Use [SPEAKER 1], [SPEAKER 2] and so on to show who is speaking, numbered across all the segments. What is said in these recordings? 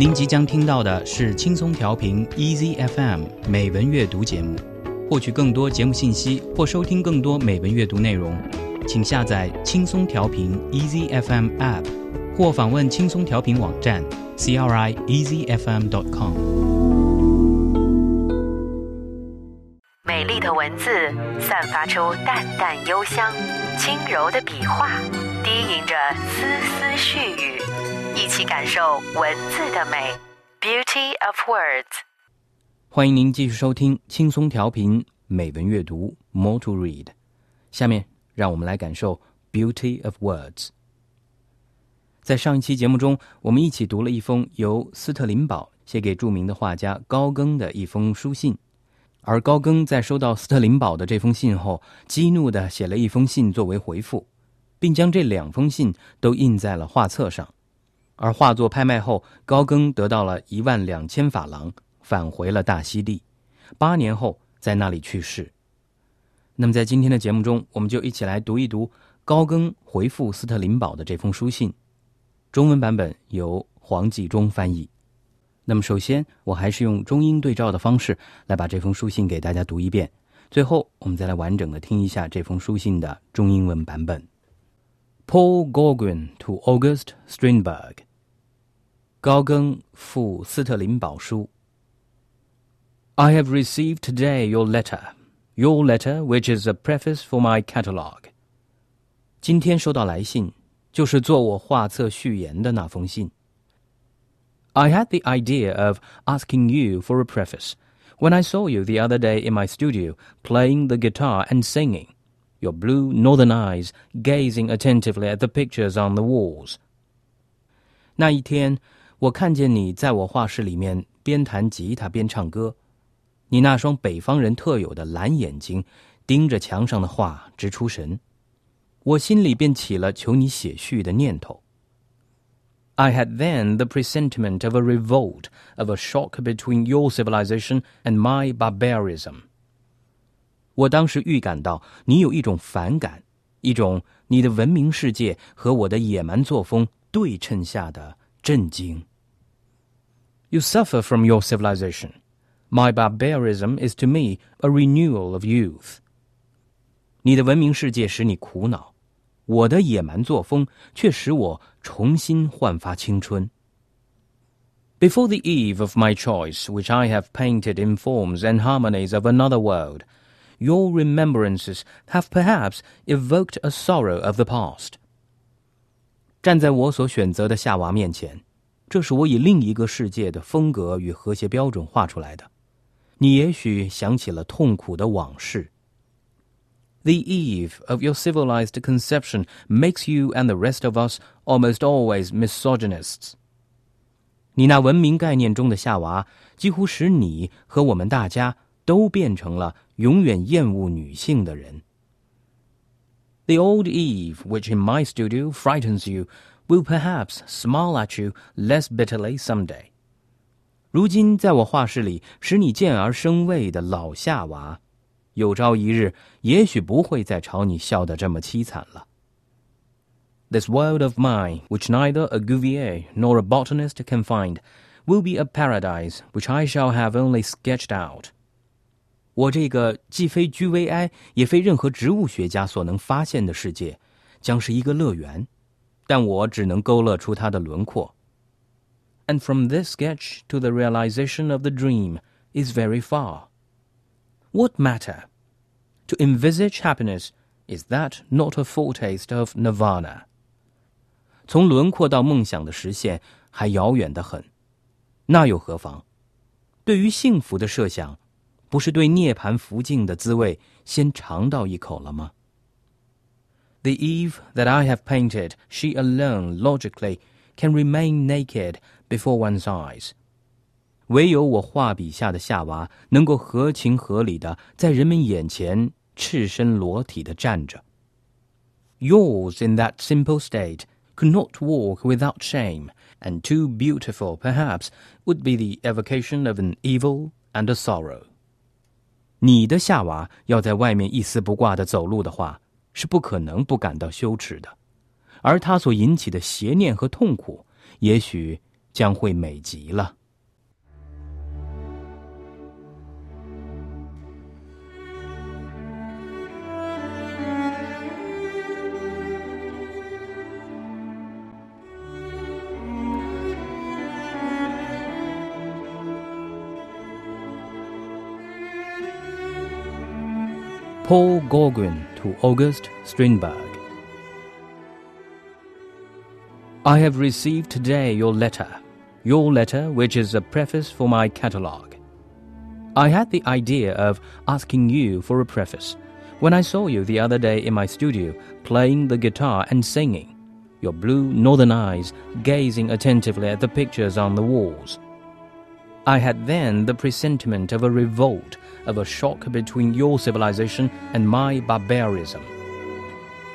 [SPEAKER 1] 您即将听到的是轻松调频 EZFM 美文阅读节目。获取更多节目信息或收听更多美文阅读内容，请下载轻松调频 EZFM App，或访问轻松调频网站 c r i easy f m dot com。
[SPEAKER 2] 美丽的文字散发出淡淡幽香，轻柔的笔画低吟着丝丝絮语，一起感受文字的美。Beauty of words。
[SPEAKER 1] 欢迎您继续收听轻松调频美文阅读 More to Read。下面让我们来感受 Beauty of Words。在上一期节目中，我们一起读了一封由斯特林堡写给著名的画家高更的一封书信，而高更在收到斯特林堡的这封信后，激怒的写了一封信作为回复，并将这两封信都印在了画册上。而画作拍卖后，高更得到了一万两千法郎。返回了大溪地，八年后在那里去世。那么，在今天的节目中，我们就一起来读一读高更回复斯特林堡的这封书信。中文版本由黄继忠翻译。那么，首先我还是用中英对照的方式来把这封书信给大家读一遍。最后，我们再来完整的听一下这封书信的中英文版本。Paul Gauguin to August Strindberg。高更赴斯特林堡书。I have received today your letter, your letter which is a preface for my catalogue. 今天收到来信，就是做我画册序言的那封信。I had the idea of asking you for a preface when I saw you the other day in my studio playing the guitar and singing, your blue northern eyes gazing attentively at the pictures on the walls. 那一天， 我看见你在我画室里面边弹吉他边唱歌。你那双北方人特有的蓝眼睛，盯着墙上的画直出神，我心里便起了求你写序的念头。I had then the presentiment of a revolt, of a shock between your civilization and my barbarism. 我当时预感到你有一种反感，一种你的文明世界和我的野蛮作风对称下的震惊。You suffer from your civilization. My barbarism is to me a renewal of youth. 你的文明世界使你苦恼，我的野蛮作风却使我重新焕发青春。Before the eve of my choice, which I have painted in forms and harmonies of another world, your remembrances have perhaps evoked a sorrow of the past. 站在我所选择的夏娃面前， 这是我以另一个世界的风格与和谐标准画出来的。你也许想起了痛苦的往事。The eve of your civilized conception makes you and the rest of us almost always misogynists. 你那文明概念中的夏娃，几乎使你和我们大家都变成了永远厌恶女性的人。The old Eve, which in my studio frightens you, will perhaps smile at you less bitterly some day. 如今，在我画室里使你见而生畏的老夏娃，有朝一日也许不会再朝你笑得这么凄惨了。This world of mine, which neither a Cuvier nor a botanist can find, will be a paradise which I shall have only sketched out. 我这个既非居维埃，也非任何植物学家所能发现的世界，将是一个乐园， 但我只能勾勒出它的轮廓。and from this sketch to the realization of the dream is very far. What matter? To envisage happiness, is that not a foretaste of nirvana? 从轮廓到梦想的实现还遥远得很，那又何妨？对于幸福的设想，不是对涅槃福境的滋味先尝到一口了吗 ？The Eve that I have painted, she alone logically can remain naked before one's eyes。唯有我画笔下的夏娃能够合情合理的在人们眼前赤身裸体的站着。Yours in that simple state could not walk without shame, and too beautiful, perhaps, would be the evocation of an evil and a sorrow. 你的夏娃要在外面一丝不挂的走路的话， 是不可能不感到羞耻的，而它所引起的邪念和痛苦，也许将会美极了。Paul Gauguin to August Strindberg. I have received today your letter, your letter which is a preface for my catalogue. I had the idea of asking you for a preface when I saw you the other day in my studio playing the guitar and singing, your blue northern eyes gazing attentively at the pictures on the walls. I had then the presentiment of a revolt of a shock between your civilization and my barbarism.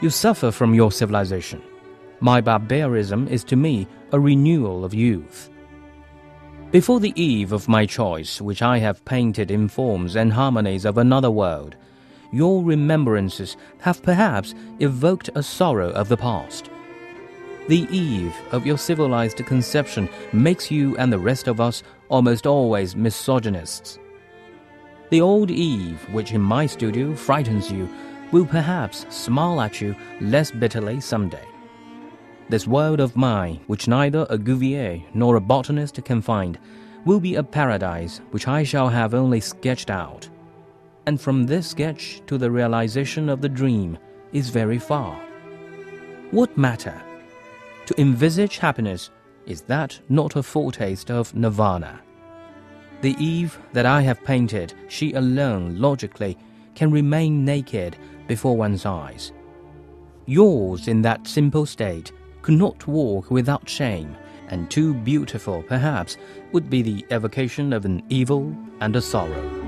[SPEAKER 1] You suffer from your civilization. My barbarism is to me a renewal of youth. Before the eve of my choice, which I have painted in forms and harmonies of another world, your remembrances have perhaps evoked a sorrow of the past. The eve of your civilized conception makes you and the rest of us almost always misogynists. The old Eve, which in my studio frightens you, will perhaps smile at you less bitterly some day. This world of mine, which neither a Cuvier nor a botanist can find, will be a paradise which I shall have only sketched out. And from this sketch to the realization of the dream is very far. What matter? To envisage happiness, is that not a foretaste of nirvana? The Eve that I have painted, she alone, logically, can remain naked before one's eyes. Yours, in that simple state, could not walk without shame, and too beautiful, perhaps, would be the evocation of an evil and a sorrow.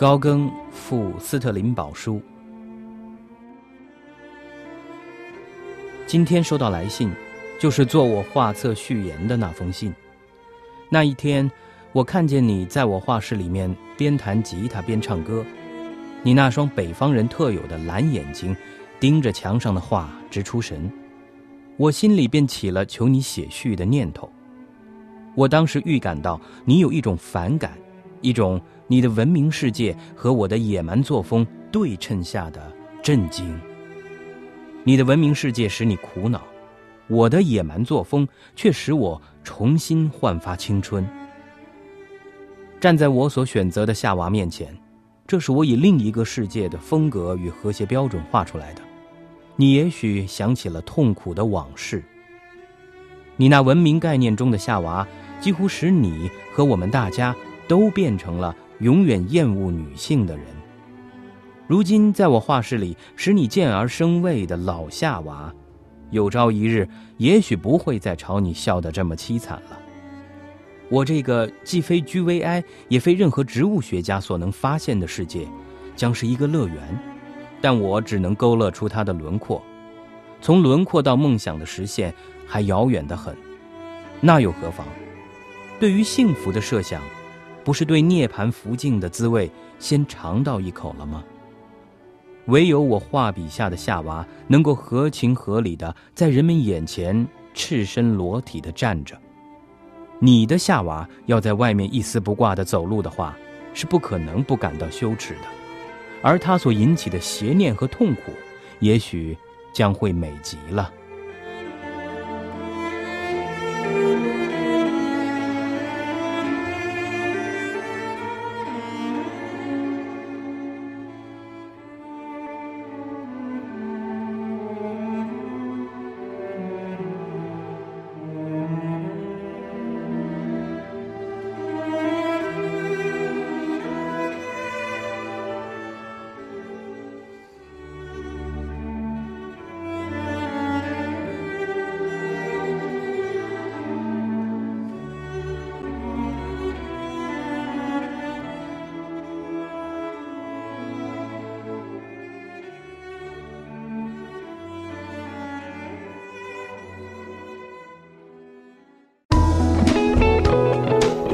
[SPEAKER 1] 高更赴斯特林堡书。今天收到来信，就是做我画册序言的那封信。那一天，我看见你在我画室里面边弹吉他边唱歌，你那双北方人特有的蓝眼睛，盯着墙上的画直出神，我心里便起了求你写序的念头。我当时预感到你有一种反感，一种。你的文明世界和我的野蛮作风对称下的震惊。你的文明世界使你苦恼，我的野蛮作风却使我重新焕发青春。站在我所选择的夏娃面前，这是我以另一个世界的风格与和谐标准画出来的。你也许想起了痛苦的往事。你那文明概念中的夏娃，几乎使你和我们大家都变成了。永远厌恶女性的人，如今在我画室里使你渐而生畏的老夏娃，有朝一日也许不会再朝你笑得这么凄惨了。我这个既非 GVI 也非任何植物学家所能发现的世界，将是一个乐园，但我只能勾勒出它的轮廓，从轮廓到梦想的实现还遥远得很，那又何妨？对于幸福的设想。不是对涅槃福境的滋味先尝到一口了吗？唯有我画笔下的夏娃能够合情合理的在人们眼前赤身裸体的站着。你的夏娃要在外面一丝不挂的走路的话，是不可能不感到羞耻的，而它所引起的邪念和痛苦，也许将会美极了。